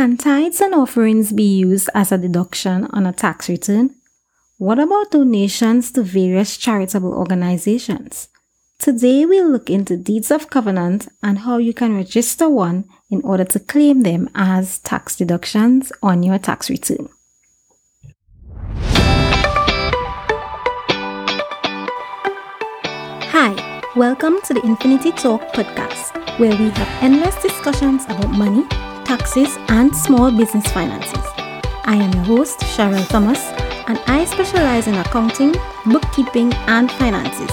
Can tithes and offerings be used as a deduction on a tax return? What about donations to various charitable organizations? Today we'll look into deeds of covenant and how you can register one in order to claim them as tax deductions on your tax return. Hi, welcome to the Infinity Talk podcast, where we have endless discussions about money taxes, and small business finances. I am your host, Cheryl Thomas, and I specialize in accounting, bookkeeping, and finances.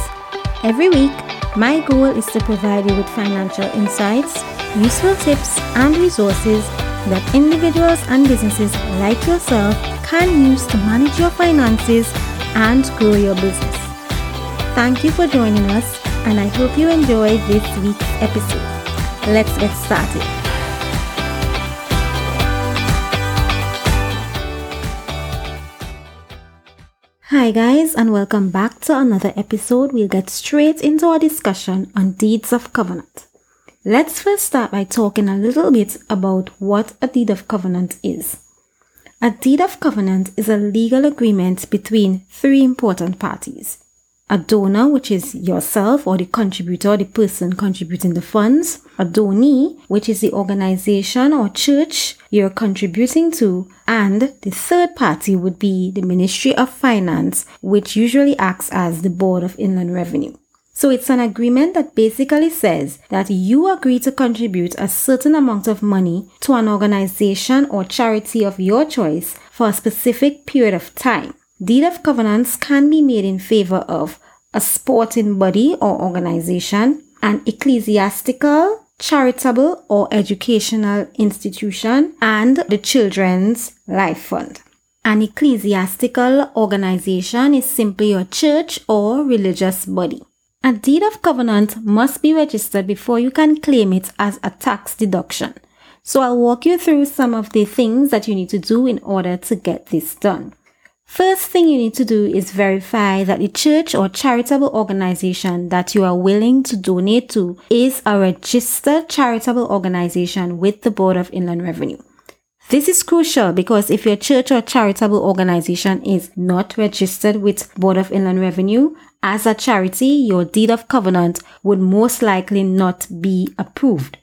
Every week, my goal is to provide you with financial insights, useful tips, and resources that individuals and businesses like yourself can use to manage your finances and grow your business. Thank you for joining us, and I hope you enjoy this week's episode. Let's get started. Hi, guys, and welcome back to another episode. We'll get straight into our discussion on deeds of covenant. Let's first start by talking a little bit about what a deed of covenant is. A deed of covenant is a legal agreement between three important parties a donor, which is yourself or the contributor, the person contributing the funds, a donee, which is the organization or church you're contributing to, and the third party would be the Ministry of Finance, which usually acts as the Board of Inland Revenue. So it's an agreement that basically says that you agree to contribute a certain amount of money to an organization or charity of your choice for a specific period of time. Deed of covenants can be made in favor of a sporting body or organization, an ecclesiastical, charitable, or educational institution, and the Children's Life Fund. An ecclesiastical organization is simply a church or religious body. A deed of covenant must be registered before you can claim it as a tax deduction. So I'll walk you through some of the things that you need to do in order to get this done. First thing you need to do is verify that the church or charitable organization that you are willing to donate to is a registered charitable organization with the Board of Inland Revenue. This is crucial because if your church or charitable organization is not registered with Board of Inland Revenue as a charity, your deed of covenant would most likely not be approved.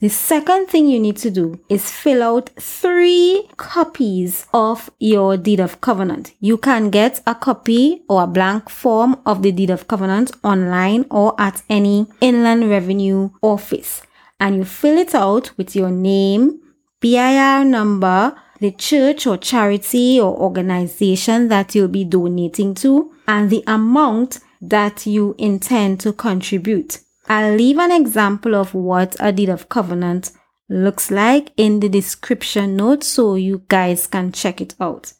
The second thing you need to do is fill out three copies of your deed of covenant. You can get a copy or a blank form of the deed of covenant online or at any inland revenue office. And you fill it out with your name, BIR number, the church or charity or organization that you'll be donating to, and the amount that you intend to contribute. I'll leave an example of what a deed of covenant looks like in the description notes so you guys can check it out.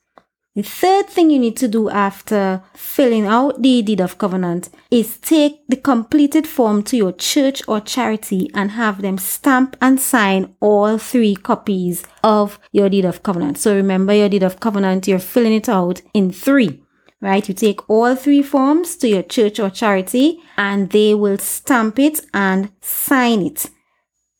The third thing you need to do after filling out the deed of covenant is take the completed form to your church or charity and have them stamp and sign all three copies of your deed of covenant. So remember your deed of covenant, you're filling it out in three right? You take all three forms to your church or charity and they will stamp it and sign it.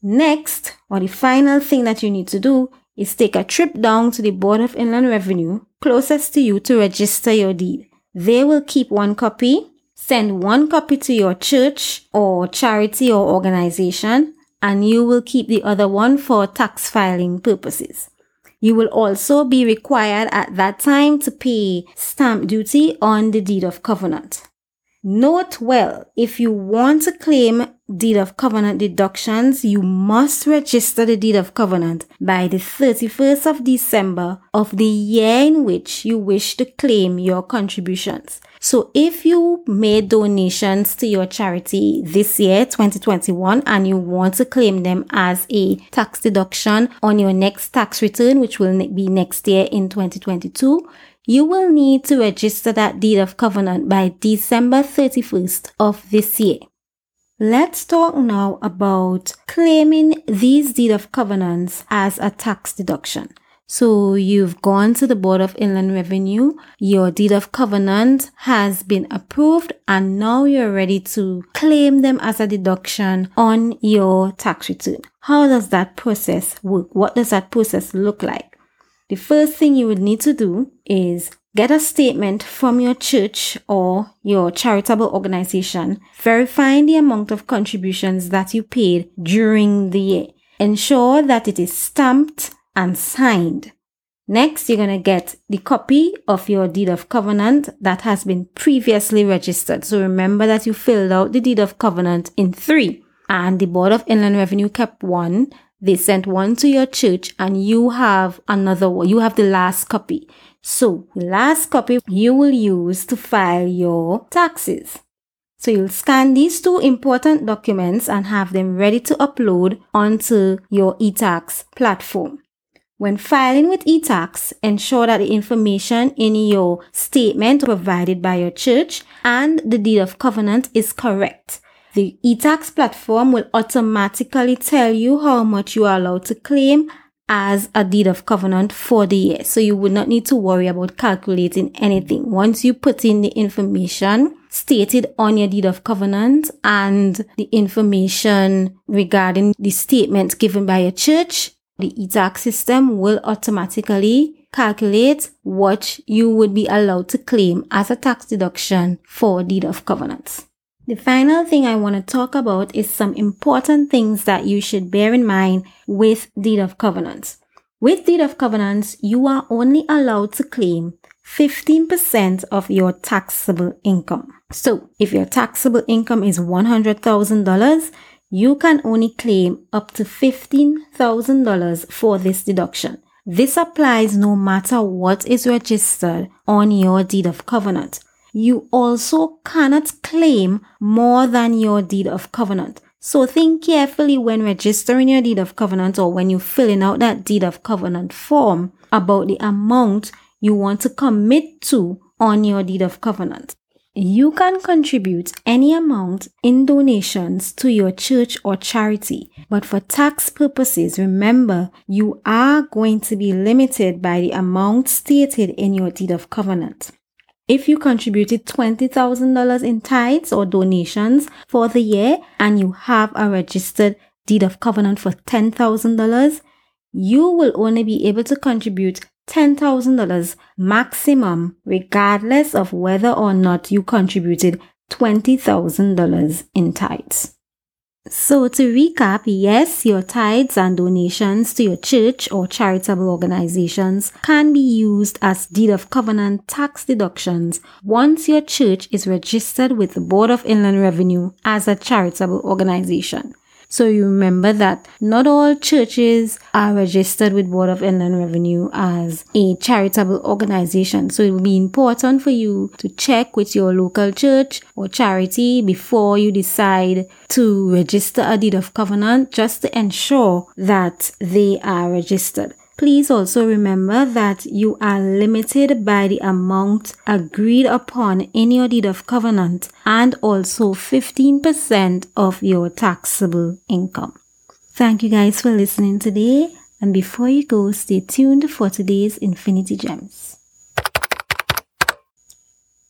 Next, or the final thing that you need to do is take a trip down to the Board of Inland Revenue closest to you to register your deed. They will keep one copy, send one copy to your church or charity or organization, and you will keep the other one for tax filing purposes. You will also be required at that time to pay stamp duty on the deed of covenant. Note well, if you want to claim deed of covenant deductions, you must register the deed of covenant by the 31st of December of the year in which you wish to claim your contributions. So if you made donations to your charity this year, 2021, and you want to claim them as a tax deduction on your next tax return, which will be next year in 2022, you will need to register that deed of covenant by December 31st of this year. Let's talk now about claiming these deed of covenants as a tax deduction. So you've gone to the Board of Inland Revenue, your deed of covenant has been approved, and now you're ready to claim them as a deduction on your tax return. How does that process work? What does that process look like? The first thing you would need to do is get a statement from your church or your charitable organization verifying the amount of contributions that you paid during the year. Ensure that it is stamped and signed. Next, you're going to get the copy of your deed of covenant that has been previously registered. So remember that you filled out the deed of covenant in three and the Board of Inland Revenue kept one. They sent one to your church and you have another one. You have the last copy. So the last copy you will use to file your taxes. So you'll scan these two important documents and have them ready to upload onto your eTax platform. When filing with eTax, ensure that the information in your statement provided by your church and the deed of covenant is correct. The eTax platform will automatically tell you how much you are allowed to claim as a deed of covenant for the year. So you would not need to worry about calculating anything. Once you put in the information stated on your deed of covenant and the information regarding the statement given by your church, the eTax system will automatically calculate what you would be allowed to claim as a tax deduction for deed of covenants. The final thing I want to talk about is some important things that you should bear in mind with deed of covenants. With deed of covenants, you are only allowed to claim 15% of your taxable income. So if your taxable income is $100,000, you can only claim up to $15,000 for this deduction. This applies no matter what is registered on your deed of covenant. You also cannot claim more than your deed of covenant. So think carefully when registering your deed of covenant or when you're filling out that deed of covenant form about the amount you want to commit to on your deed of covenant. You can contribute any amount in donations to your church or charity, but for tax purposes, remember you are going to be limited by the amount stated in your deed of covenant. If you contributed $20,000 in tithes or donations for the year and you have a registered deed of covenant for $10,000, you will only be able to contribute $10,000 maximum, regardless of whether or not you contributed $20,000 in tithes. So to recap, yes, your tithes and donations to your church or charitable organizations can be used as deed of covenant tax deductions once your church is registered with the Board of Inland Revenue as a charitable organization. So you remember that not all churches are registered with Board of Inland Revenue as a charitable organization. So it will be important for you to check with your local church or charity before you decide to register a deed of covenant just to ensure that they are registered. Please also remember that you are limited by the amount agreed upon in your deed of covenant and also 15% of your taxable income. Thank you guys for listening today. And before you go, stay tuned for today's Infinity Gems.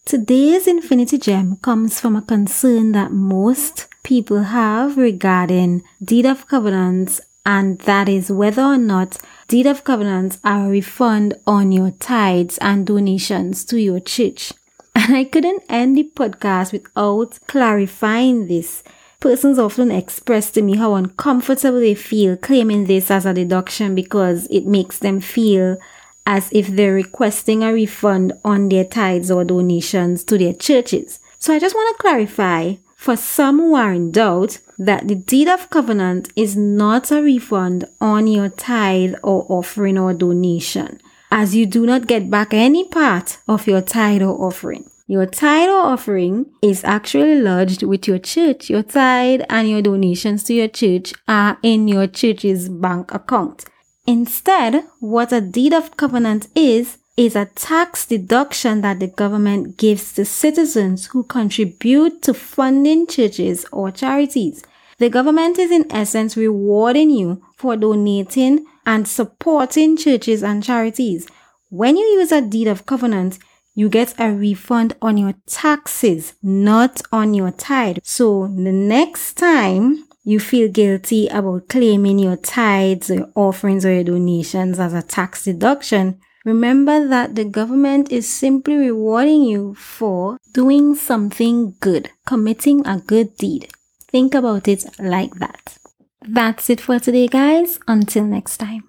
Today's Infinity Gem comes from a concern that most people have regarding deed of covenants and that is whether or not deed of covenants are a refund on your tithes and donations to your church. And I couldn't end the podcast without clarifying this. Persons often express to me how uncomfortable they feel claiming this as a deduction because it makes them feel as if they're requesting a refund on their tithes or donations to their churches. So I just want to clarify for some who are in doubt that the deed of covenant is not a refund on your tithe or offering or donation, as you do not get back any part of your tithe or offering. Your tithe or offering is actually lodged with your church. Your tithe and your donations to your church are in your church's bank account. Instead, what a deed of covenant is, is a tax deduction that the government gives to citizens who contribute to funding churches or charities. The government is in essence rewarding you for donating and supporting churches and charities. When you use a deed of covenant, you get a refund on your taxes, not on your tithe. So the next time you feel guilty about claiming your tithes or your offerings or your donations as a tax deduction, remember that the government is simply rewarding you for doing something good, committing a good deed. Think about it like that. That's it for today, guys. Until next time.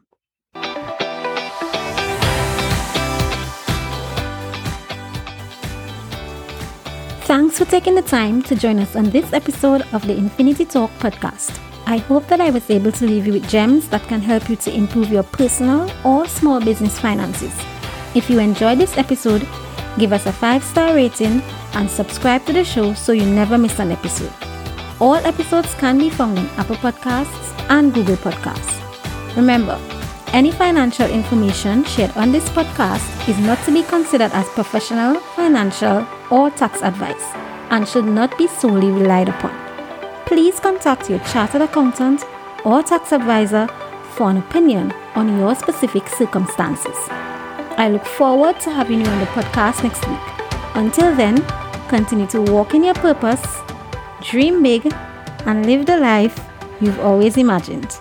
Thanks for taking the time to join us on this episode of the Infinity Talk podcast. I hope that I was able to leave you with gems that can help you to improve your personal or small business finances. If you enjoyed this episode, give us a 5 star rating and subscribe to the show so you never miss an episode. All episodes can be found on Apple Podcasts and Google Podcasts. Remember, any financial information shared on this podcast is not to be considered as professional, financial, or tax advice and should not be solely relied upon. Please contact your chartered accountant or tax advisor for an opinion on your specific circumstances. I look forward to having you on the podcast next week. Until then, continue to walk in your purpose dream big, and live the life you've always imagined.